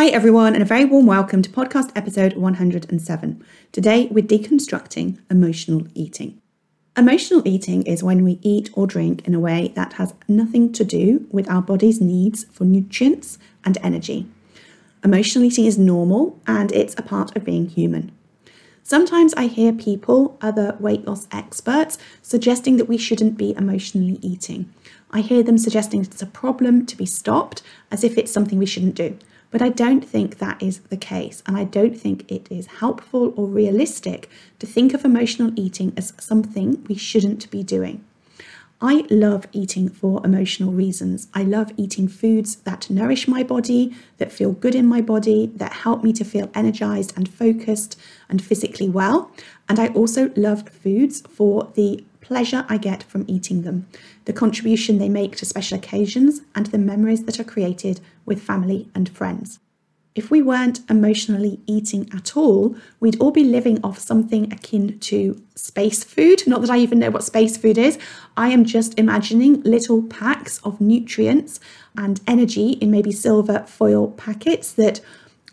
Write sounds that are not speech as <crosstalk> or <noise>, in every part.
Hi, everyone, and a very warm welcome to podcast episode 107. Today, we're deconstructing emotional eating. Emotional eating is when we eat or drink in a way that has nothing to do with our body's needs for nutrients and energy. Emotional eating is normal and it's a part of being human. Sometimes I hear people, other weight loss experts, suggesting that we shouldn't be emotionally eating. I hear them suggesting it's a problem to be stopped as if it's something we shouldn't do. But I don't think that is the case, and I don't think it is helpful or realistic to think of emotional eating as something we shouldn't be doing. I love eating for emotional reasons. I love eating foods that nourish my body, that feel good in my body, that help me to feel energized and focused and physically well. And I also love foods for the pleasure I get from eating them, the contribution they make to special occasions, and the memories that are created with family and friends. If we weren't emotionally eating at all, we'd all be living off something akin to space food. Not that I even know what space food is. I am just imagining little packs of nutrients and energy in maybe silver foil packets that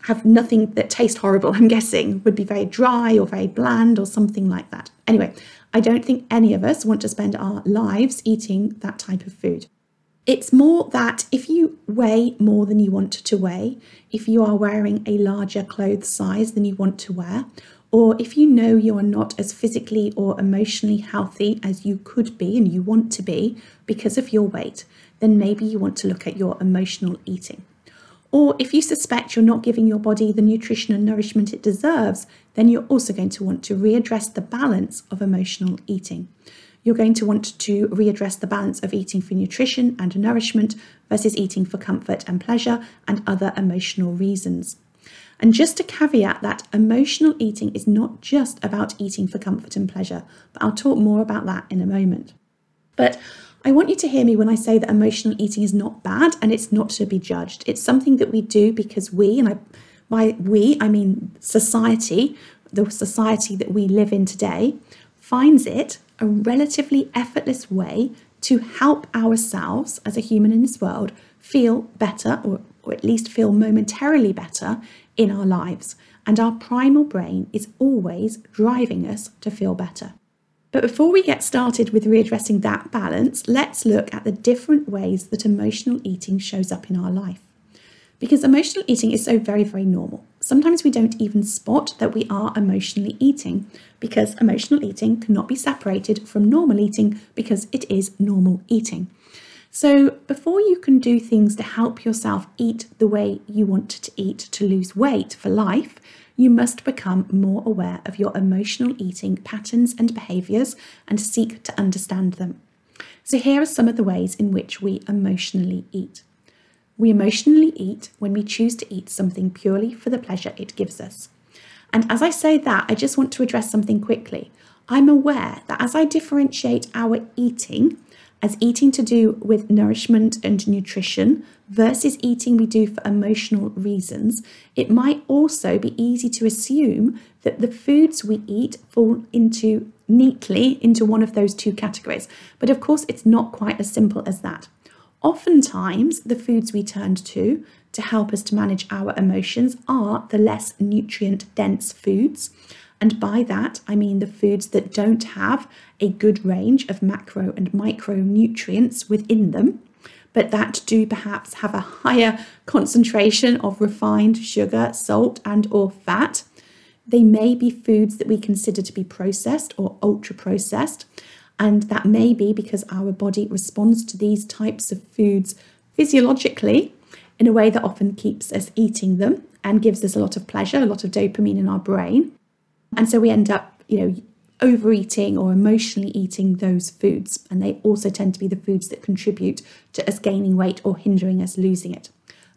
have nothing that taste horrible, <laughs> I'm guessing, would be very dry or very bland or something like that. Anyway, I don't think any of us want to spend our lives eating that type of food. It's more that if you weigh more than you want to weigh, if you are wearing a larger clothes size than you want to wear, or if you know you're not as physically or emotionally healthy as you could be and you want to be because of your weight, then maybe you want to look at your emotional eating. Or if you suspect you're not giving your body the nutrition and nourishment it deserves, then you're also going to want to readdress the balance of emotional eating. You're going to want to readdress the balance of eating for nutrition and nourishment versus eating for comfort and pleasure and other emotional reasons. And just to caveat that emotional eating is not just about eating for comfort and pleasure, but I'll talk more about that in a moment. But I want you to hear me when I say that emotional eating is not bad and it's not to be judged. It's something that we do because we, and I, by we, I mean society, the society that we live in today, finds it a relatively effortless way to help ourselves as a human in this world feel better, or, or at least feel momentarily better in our lives. And our primal brain is always driving us to feel better. But before we get started with readdressing that balance, let's look at the different ways that emotional eating shows up in our life. Because emotional eating is so very, very normal. Sometimes we don't even spot that we are emotionally eating because emotional eating cannot be separated from normal eating because it is normal eating. So, before you can do things to help yourself eat the way you want to eat to lose weight for life, you must become more aware of your emotional eating patterns and behaviours and seek to understand them. So, here are some of the ways in which we emotionally eat. We emotionally eat when we choose to eat something purely for the pleasure it gives us. And as I say that, I just want to address something quickly. I'm aware that as I differentiate our eating as eating to do with nourishment and nutrition versus eating we do for emotional reasons, it might also be easy to assume that the foods we eat fall into neatly into one of those two categories. But of course, it's not quite as simple as that. Oftentimes, the foods we turn to to help us to manage our emotions are the less nutrient dense foods. And by that, I mean the foods that don't have a good range of macro and micronutrients within them, but that do perhaps have a higher concentration of refined sugar, salt, and or fat. They may be foods that we consider to be processed or ultra processed, and that may be because our body responds to these types of foods physiologically in a way that often keeps us eating them and gives us a lot of pleasure, a lot of dopamine in our brain. And so we end up, you know, overeating or emotionally eating those foods. And they also tend to be the foods that contribute to us gaining weight or hindering us losing it.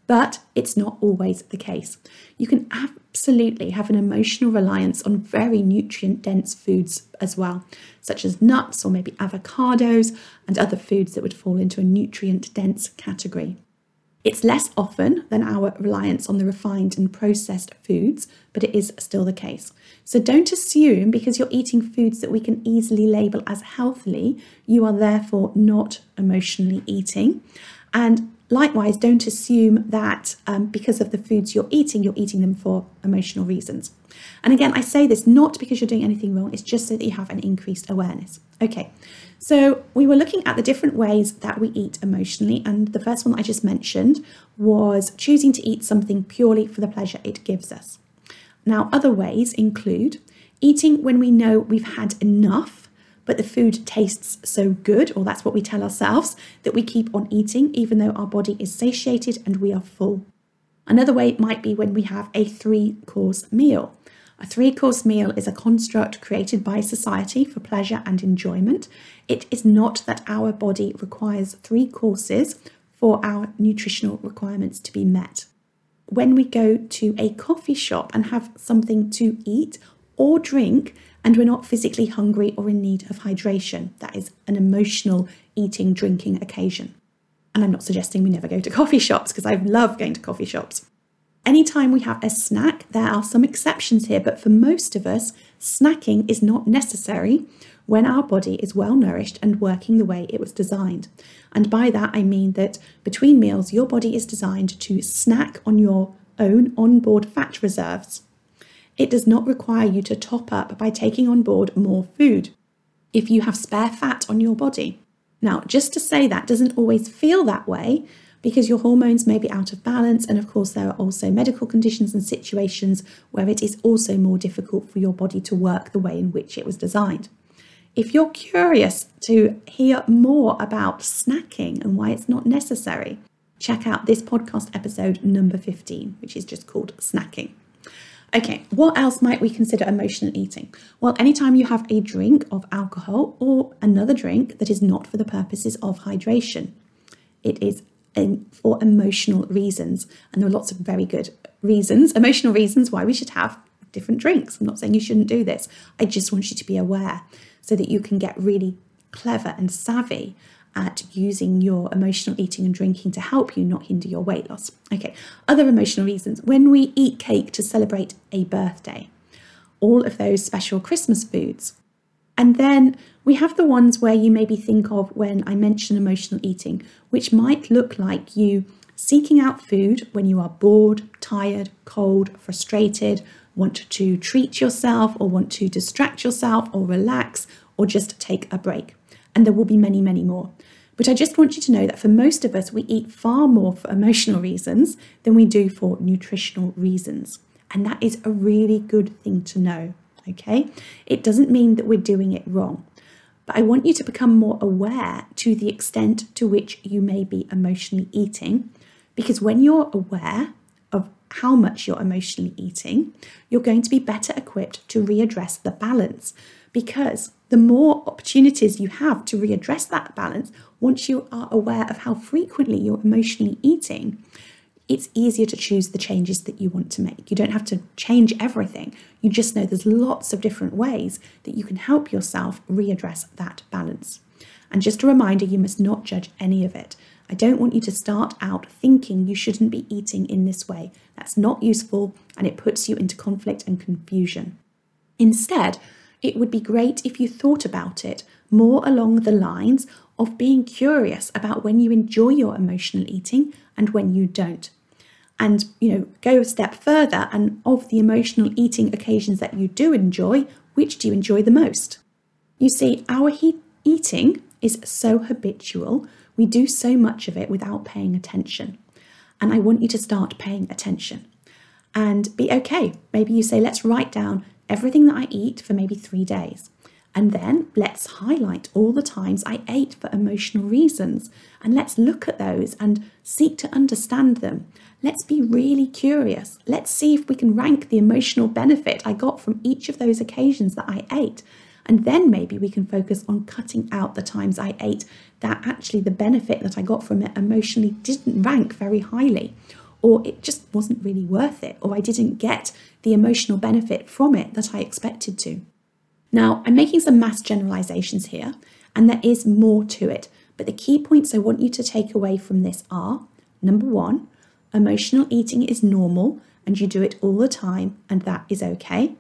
But it's not always the case. You can absolutely have an emotional reliance on very nutrient dense foods as well, such as nuts or maybe avocados and other foods that would fall into a nutrient dense category. It's less often than our reliance on the refined and processed foods, but it is still the case. So don't assume because you're eating foods that we can easily label as healthily, you are therefore not emotionally eating. And likewise, don't assume that um, because of the foods you're eating, you're eating them for emotional reasons. And again, I say this not because you're doing anything wrong, it's just so that you have an increased awareness. Okay, so we were looking at the different ways that we eat emotionally, and the first one I just mentioned was choosing to eat something purely for the pleasure it gives us. Now, other ways include eating when we know we've had enough, but the food tastes so good, or that's what we tell ourselves, that we keep on eating even though our body is satiated and we are full. Another way might be when we have a three course meal. A three course meal is a construct created by society for pleasure and enjoyment. It is not that our body requires three courses for our nutritional requirements to be met. When we go to a coffee shop and have something to eat or drink, and we're not physically hungry or in need of hydration, that is an emotional eating, drinking occasion. And I'm not suggesting we never go to coffee shops because I love going to coffee shops. Anytime we have a snack, there are some exceptions here, but for most of us, snacking is not necessary when our body is well nourished and working the way it was designed. And by that, I mean that between meals, your body is designed to snack on your own onboard fat reserves. It does not require you to top up by taking on board more food if you have spare fat on your body. Now, just to say that doesn't always feel that way because your hormones may be out of balance. And of course, there are also medical conditions and situations where it is also more difficult for your body to work the way in which it was designed. If you're curious to hear more about snacking and why it's not necessary, check out this podcast episode number 15, which is just called Snacking. Okay, what else might we consider emotional eating? Well, anytime you have a drink of alcohol or another drink that is not for the purposes of hydration, it is for emotional reasons. And there are lots of very good reasons, emotional reasons, why we should have different drinks. I'm not saying you shouldn't do this. I just want you to be aware so that you can get really clever and savvy at using your emotional eating and drinking to help you not hinder your weight loss. Okay, other emotional reasons. When we eat cake to celebrate a birthday, all of those special Christmas foods. And then we have the ones where you maybe think of when I mention emotional eating, which might look like you seeking out food when you are bored, tired, cold, frustrated, want to treat yourself, or want to distract yourself, or relax, or just take a break. And there will be many, many more. But I just want you to know that for most of us, we eat far more for emotional <laughs> reasons than we do for nutritional reasons. And that is a really good thing to know. Okay? It doesn't mean that we're doing it wrong. But I want you to become more aware to the extent to which you may be emotionally eating. Because when you're aware of how much you're emotionally eating, you're going to be better equipped to readdress the balance. Because the more opportunities you have to readdress that balance, once you are aware of how frequently you're emotionally eating, it's easier to choose the changes that you want to make. You don't have to change everything. You just know there's lots of different ways that you can help yourself readdress that balance. And just a reminder you must not judge any of it. I don't want you to start out thinking you shouldn't be eating in this way. That's not useful and it puts you into conflict and confusion. Instead, it would be great if you thought about it more along the lines of being curious about when you enjoy your emotional eating and when you don't and you know go a step further and of the emotional eating occasions that you do enjoy which do you enjoy the most? You see our eating is so habitual. We do so much of it without paying attention. And i want you to start paying attention. And be okay. Maybe you say let's write down everything that i eat for maybe 3 days and then let's highlight all the times I ate for emotional reasons and let's look at those and seek to understand them Let's be really curious. Let's see if we can rank the emotional benefit I got from each of those occasions that I ate. And then maybe we can focus on cutting out the times I ate that actually the benefit that I got from it emotionally didn't rank very highly, or it just wasn't really worth it, or I didn't get the emotional benefit from it that I expected to. Now, I'm making some mass generalizations here, and there is more to it, but the key points I want you to take away from this are number one, emotional eating is normal and you do it all the time, and that is okay.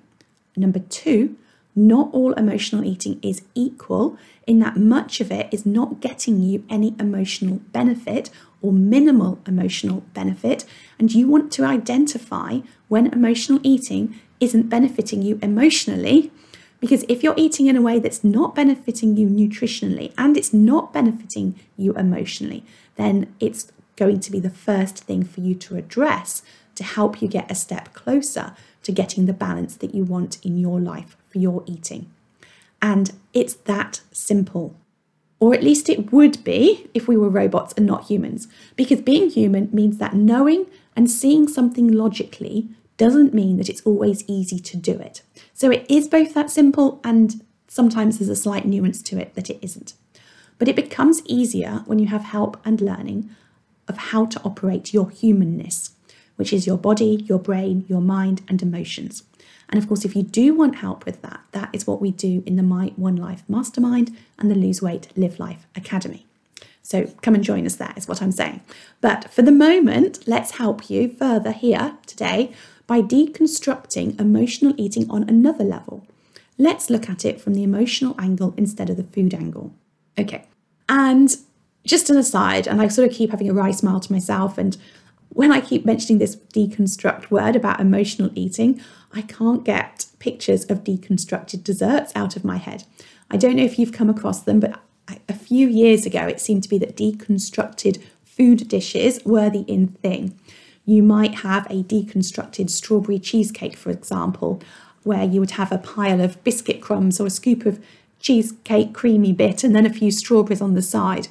Number two, not all emotional eating is equal, in that much of it is not getting you any emotional benefit or minimal emotional benefit, and you want to identify when emotional eating isn't benefiting you emotionally. Because if you're eating in a way that's not benefiting you nutritionally and it's not benefiting you emotionally, then it's going to be the first thing for you to address to help you get a step closer to getting the balance that you want in your life for your eating. And it's that simple. Or at least it would be if we were robots and not humans. Because being human means that knowing and seeing something logically doesn't mean that it's always easy to do it. So it is both that simple and sometimes there's a slight nuance to it that it isn't. But it becomes easier when you have help and learning of how to operate your humanness which is your body, your brain, your mind, and emotions. And of course, if you do want help with that, that is what we do in the My One Life Mastermind and the Lose Weight, Live Life Academy. So come and join us there, is what I'm saying. But for the moment, let's help you further here today by deconstructing emotional eating on another level. Let's look at it from the emotional angle instead of the food angle. Okay. And just an aside, and I sort of keep having a wry smile to myself and when I keep mentioning this deconstruct word about emotional eating, I can't get pictures of deconstructed desserts out of my head. I don't know if you've come across them, but a few years ago it seemed to be that deconstructed food dishes were the in thing. You might have a deconstructed strawberry cheesecake, for example, where you would have a pile of biscuit crumbs or a scoop of cheesecake creamy bit and then a few strawberries on the side.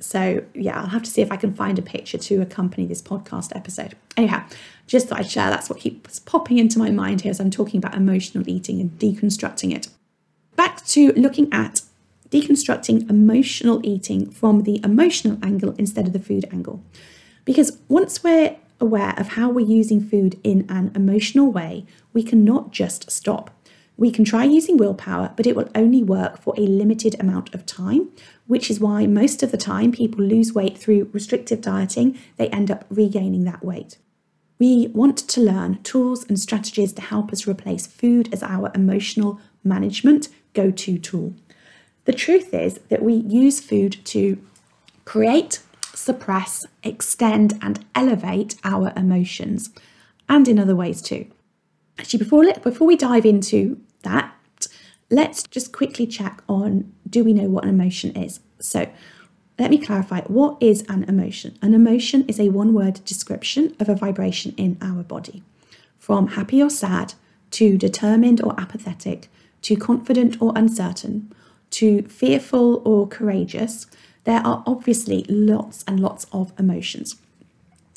So, yeah, I'll have to see if I can find a picture to accompany this podcast episode. Anyhow, just thought I'd share that's what keeps popping into my mind here as I'm talking about emotional eating and deconstructing it. Back to looking at deconstructing emotional eating from the emotional angle instead of the food angle. Because once we're aware of how we're using food in an emotional way, we cannot just stop. We can try using willpower, but it will only work for a limited amount of time, which is why most of the time people lose weight through restrictive dieting, they end up regaining that weight. We want to learn tools and strategies to help us replace food as our emotional management go to tool. The truth is that we use food to create, suppress, extend, and elevate our emotions, and in other ways too. Actually, before, before we dive into that, let's just quickly check on do we know what an emotion is? So, let me clarify what is an emotion? An emotion is a one word description of a vibration in our body. From happy or sad to determined or apathetic to confident or uncertain to fearful or courageous, there are obviously lots and lots of emotions.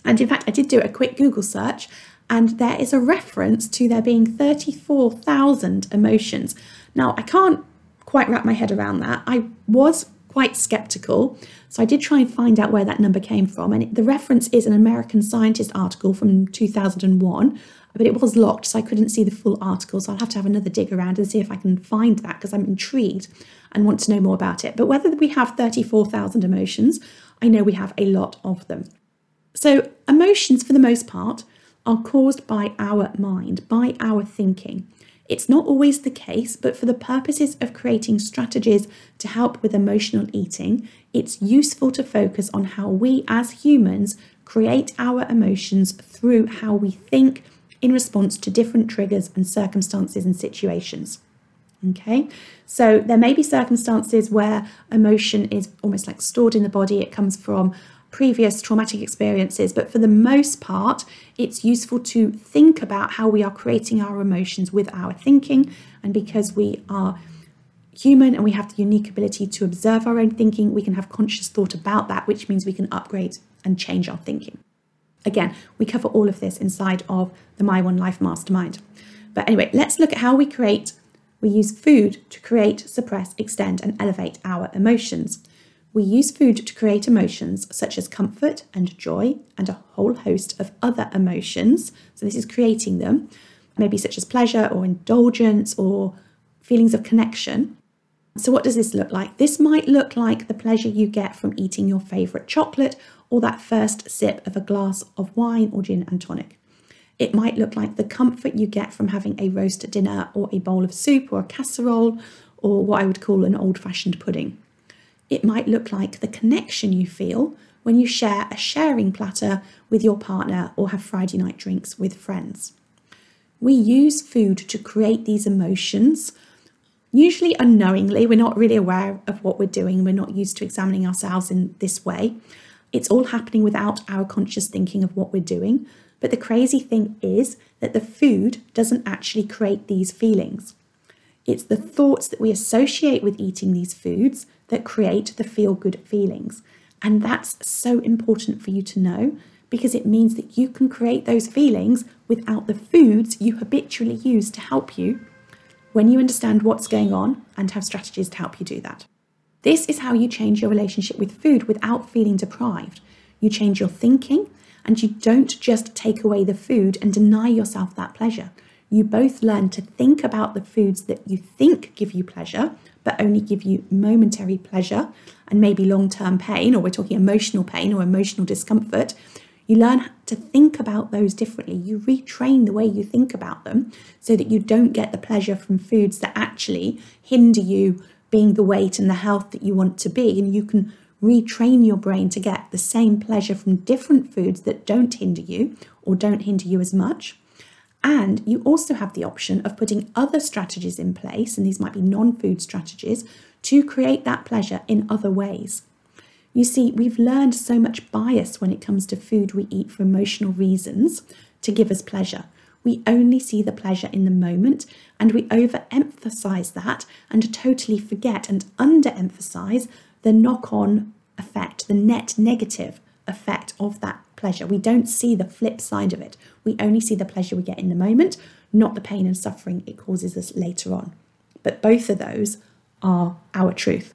And in fact, I did do a quick Google search and there is a reference to there being 34,000 emotions. Now, I can't quite wrap my head around that. I was quite skeptical, so I did try and find out where that number came from. And the reference is an American Scientist article from 2001, but it was locked, so I couldn't see the full article. So I'll have to have another dig around and see if I can find that because I'm intrigued and want to know more about it. But whether we have 34,000 emotions, I know we have a lot of them. So, emotions, for the most part, are caused by our mind, by our thinking. It's not always the case, but for the purposes of creating strategies to help with emotional eating, it's useful to focus on how we as humans create our emotions through how we think in response to different triggers and circumstances and situations. Okay, so there may be circumstances where emotion is almost like stored in the body, it comes from previous traumatic experiences, but for the most part, it's useful to think about how we are creating our emotions with our thinking. And because we are human and we have the unique ability to observe our own thinking, we can have conscious thought about that, which means we can upgrade and change our thinking. Again, we cover all of this inside of the My One Life Mastermind. But anyway, let's look at how we create We use food to create, suppress, extend, and elevate our emotions. We use food to create emotions such as comfort and joy and a whole host of other emotions. So, this is creating them, maybe such as pleasure or indulgence or feelings of connection. So, what does this look like? This might look like the pleasure you get from eating your favourite chocolate or that first sip of a glass of wine or gin and tonic. It might look like the comfort you get from having a roast dinner or a bowl of soup or a casserole or what I would call an old fashioned pudding. It might look like the connection you feel when you share a sharing platter with your partner or have Friday night drinks with friends. We use food to create these emotions, usually unknowingly. We're not really aware of what we're doing, we're not used to examining ourselves in this way. It's all happening without our conscious thinking of what we're doing. But the crazy thing is that the food doesn't actually create these feelings. It's the thoughts that we associate with eating these foods that create the feel good feelings. And that's so important for you to know because it means that you can create those feelings without the foods you habitually use to help you when you understand what's going on and have strategies to help you do that. This is how you change your relationship with food without feeling deprived. You change your thinking and you don't just take away the food and deny yourself that pleasure. You both learn to think about the foods that you think give you pleasure, but only give you momentary pleasure and maybe long term pain, or we're talking emotional pain or emotional discomfort. You learn to think about those differently. You retrain the way you think about them so that you don't get the pleasure from foods that actually hinder you being the weight and the health that you want to be. And you can retrain your brain to get the same pleasure from different foods that don't hinder you or don't hinder you as much. And you also have the option of putting other strategies in place, and these might be non food strategies, to create that pleasure in other ways. You see, we've learned so much bias when it comes to food we eat for emotional reasons to give us pleasure. We only see the pleasure in the moment and we overemphasize that and totally forget and underemphasize the knock on effect, the net negative effect of that pleasure. We don't see the flip side of it. We only see the pleasure we get in the moment, not the pain and suffering it causes us later on. But both of those are our truth.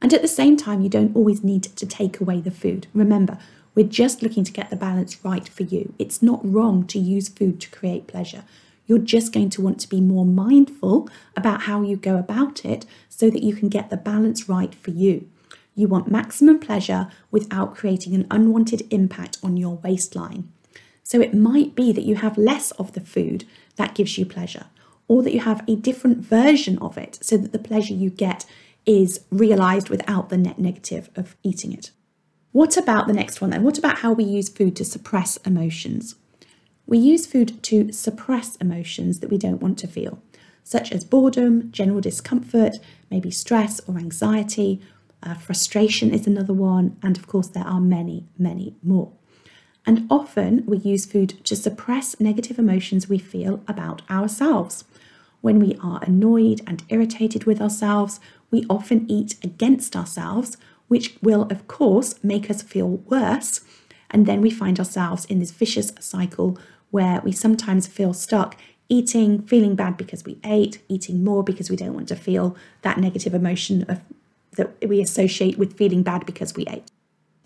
And at the same time, you don't always need to take away the food. Remember, we're just looking to get the balance right for you. It's not wrong to use food to create pleasure. You're just going to want to be more mindful about how you go about it so that you can get the balance right for you. You want maximum pleasure without creating an unwanted impact on your waistline. So it might be that you have less of the food that gives you pleasure, or that you have a different version of it so that the pleasure you get is realized without the net negative of eating it. What about the next one then? What about how we use food to suppress emotions? We use food to suppress emotions that we don't want to feel, such as boredom, general discomfort, maybe stress or anxiety, uh, frustration is another one, and of course, there are many, many more. And often we use food to suppress negative emotions we feel about ourselves. When we are annoyed and irritated with ourselves, we often eat against ourselves, which will, of course, make us feel worse. And then we find ourselves in this vicious cycle where we sometimes feel stuck eating, feeling bad because we ate, eating more because we don't want to feel that negative emotion of that we associate with feeling bad because we ate.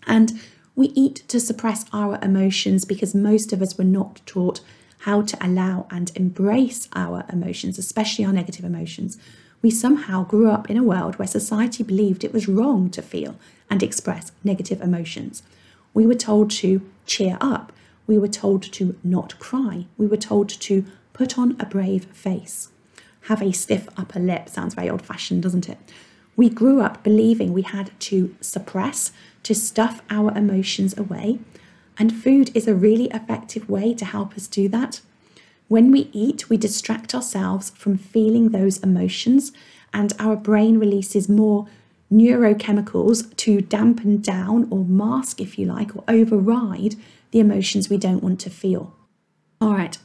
And we eat to suppress our emotions because most of us were not taught how to allow and embrace our emotions, especially our negative emotions. We somehow grew up in a world where society believed it was wrong to feel and express negative emotions. We were told to cheer up. We were told to not cry. We were told to put on a brave face. Have a stiff upper lip. Sounds very old fashioned, doesn't it? We grew up believing we had to suppress, to stuff our emotions away, and food is a really effective way to help us do that. When we eat, we distract ourselves from feeling those emotions, and our brain releases more neurochemicals to dampen down or mask, if you like, or override the emotions we don't want to feel. All right,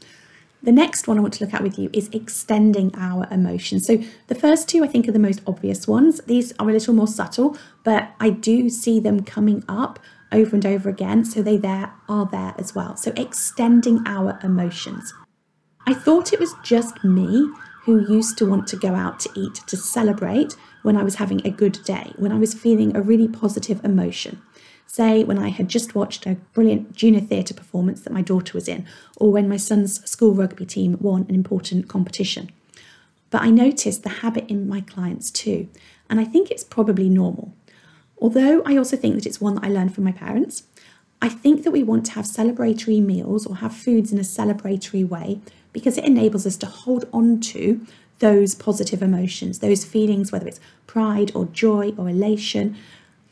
the next one I want to look at with you is extending our emotions. So, the first two I think are the most obvious ones. These are a little more subtle, but I do see them coming up over and over again. So, they there are there as well. So, extending our emotions. I thought it was just me, who used to want to go out to eat to celebrate when I was having a good day, when I was feeling a really positive emotion. Say, when I had just watched a brilliant junior theatre performance that my daughter was in, or when my son's school rugby team won an important competition. But I noticed the habit in my clients too, and I think it's probably normal. Although I also think that it's one that I learned from my parents, I think that we want to have celebratory meals or have foods in a celebratory way because it enables us to hold on to those positive emotions, those feelings, whether it's pride or joy or elation.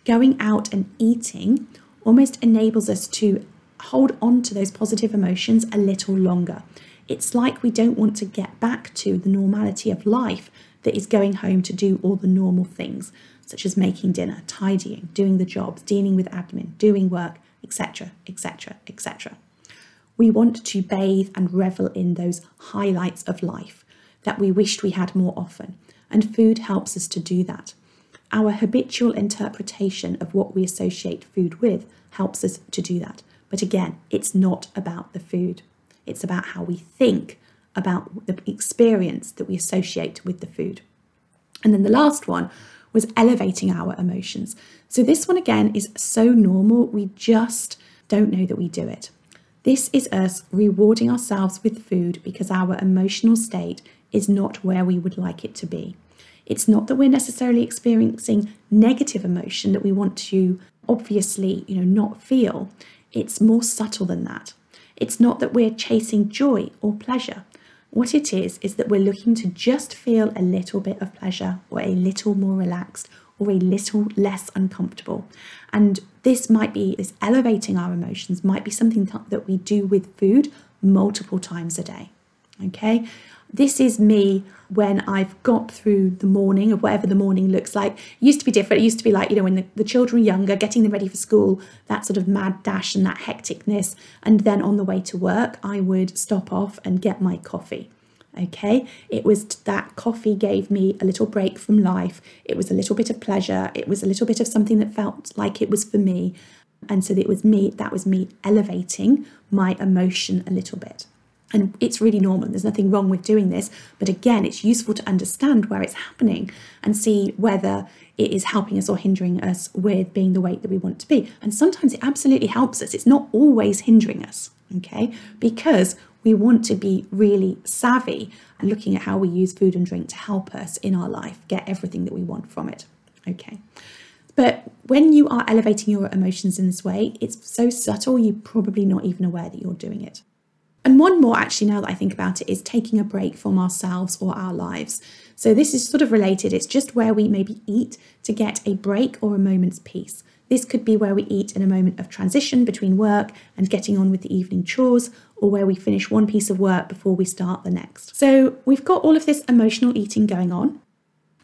Going out and eating almost enables us to hold on to those positive emotions a little longer. It's like we don't want to get back to the normality of life that is going home to do all the normal things, such as making dinner, tidying, doing the jobs, dealing with admin, doing work, etc., etc., etc. We want to bathe and revel in those highlights of life that we wished we had more often, and food helps us to do that. Our habitual interpretation of what we associate food with helps us to do that. But again, it's not about the food, it's about how we think about the experience that we associate with the food. And then the last one was elevating our emotions. So this one again is so normal, we just don't know that we do it. This is us rewarding ourselves with food because our emotional state is not where we would like it to be. It's not that we're necessarily experiencing negative emotion that we want to obviously, you know, not feel. It's more subtle than that. It's not that we're chasing joy or pleasure. What it is, is that we're looking to just feel a little bit of pleasure or a little more relaxed or a little less uncomfortable. And this might be, this elevating our emotions might be something that we do with food multiple times a day. Okay. This is me when I've got through the morning of whatever the morning looks like. It used to be different. It used to be like, you know, when the, the children were younger, getting them ready for school, that sort of mad dash and that hecticness. And then on the way to work, I would stop off and get my coffee. Okay, it was that coffee gave me a little break from life. It was a little bit of pleasure. It was a little bit of something that felt like it was for me. And so it was me, that was me elevating my emotion a little bit. And it's really normal. There's nothing wrong with doing this. But again, it's useful to understand where it's happening and see whether it is helping us or hindering us with being the weight that we want to be. And sometimes it absolutely helps us. It's not always hindering us, okay? Because we want to be really savvy and looking at how we use food and drink to help us in our life get everything that we want from it. Okay. But when you are elevating your emotions in this way, it's so subtle, you're probably not even aware that you're doing it. And one more, actually, now that I think about it, is taking a break from ourselves or our lives. So this is sort of related. It's just where we maybe eat to get a break or a moment's peace. This could be where we eat in a moment of transition between work and getting on with the evening chores, or where we finish one piece of work before we start the next. So we've got all of this emotional eating going on.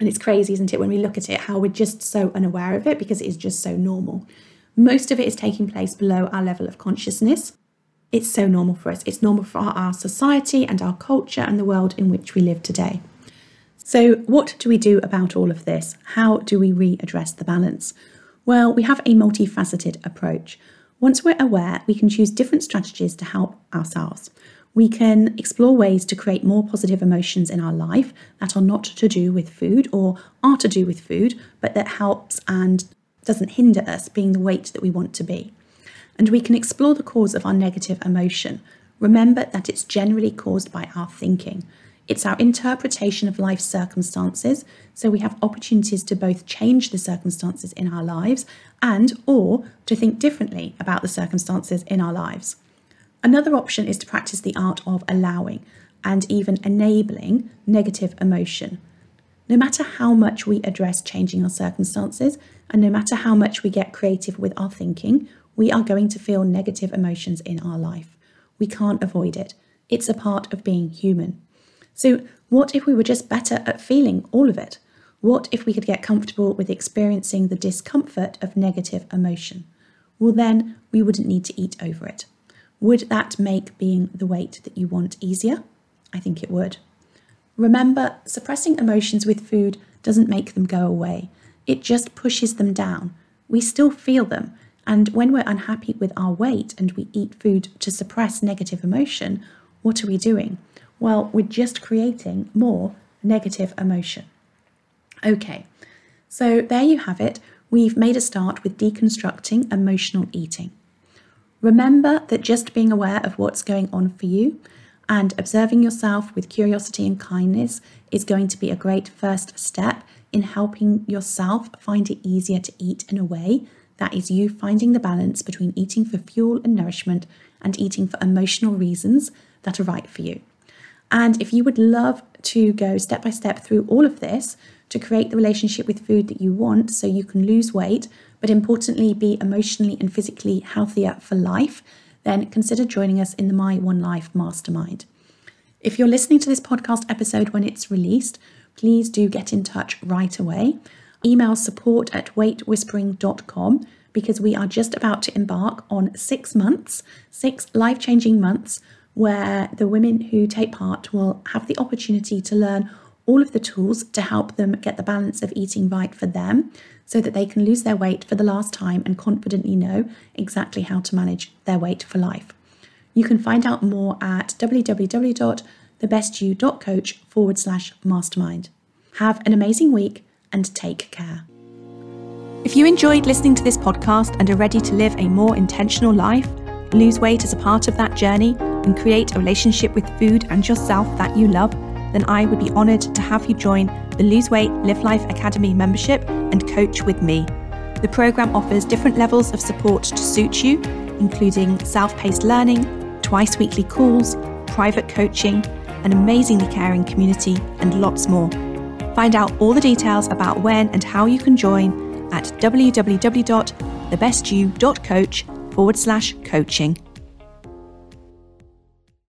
And it's crazy, isn't it, when we look at it, how we're just so unaware of it because it is just so normal. Most of it is taking place below our level of consciousness. It's so normal for us. It's normal for our society and our culture and the world in which we live today. So, what do we do about all of this? How do we readdress the balance? Well, we have a multifaceted approach. Once we're aware, we can choose different strategies to help ourselves. We can explore ways to create more positive emotions in our life that are not to do with food or are to do with food, but that helps and doesn't hinder us being the weight that we want to be. And we can explore the cause of our negative emotion. Remember that it's generally caused by our thinking. It's our interpretation of life circumstances, so we have opportunities to both change the circumstances in our lives and or to think differently about the circumstances in our lives. Another option is to practice the art of allowing and even enabling negative emotion. No matter how much we address changing our circumstances, and no matter how much we get creative with our thinking, we are going to feel negative emotions in our life. We can't avoid it. It's a part of being human. So, what if we were just better at feeling all of it? What if we could get comfortable with experiencing the discomfort of negative emotion? Well, then we wouldn't need to eat over it. Would that make being the weight that you want easier? I think it would. Remember, suppressing emotions with food doesn't make them go away, it just pushes them down. We still feel them, and when we're unhappy with our weight and we eat food to suppress negative emotion, what are we doing? Well, we're just creating more negative emotion. Okay, so there you have it. We've made a start with deconstructing emotional eating. Remember that just being aware of what's going on for you and observing yourself with curiosity and kindness is going to be a great first step in helping yourself find it easier to eat in a way that is you finding the balance between eating for fuel and nourishment and eating for emotional reasons that are right for you. And if you would love to go step by step through all of this to create the relationship with food that you want so you can lose weight, but importantly, be emotionally and physically healthier for life, then consider joining us in the My One Life Mastermind. If you're listening to this podcast episode when it's released, please do get in touch right away. Email support at weightwhispering.com because we are just about to embark on six months, six life changing months, where the women who take part will have the opportunity to learn all of the tools to help them get the balance of eating right for them so that they can lose their weight for the last time and confidently know exactly how to manage their weight for life. You can find out more at www.thebestyou.coach forward slash mastermind. Have an amazing week and take care. If you enjoyed listening to this podcast and are ready to live a more intentional life, lose weight as a part of that journey, and create a relationship with food and yourself that you love, then I would be honoured to have you join the Lose Weight Live Life Academy membership and coach with me. The programme offers different levels of support to suit you, including self paced learning, twice weekly calls, private coaching, an amazingly caring community, and lots more. Find out all the details about when and how you can join at www.thebestyou.coach forward slash coaching.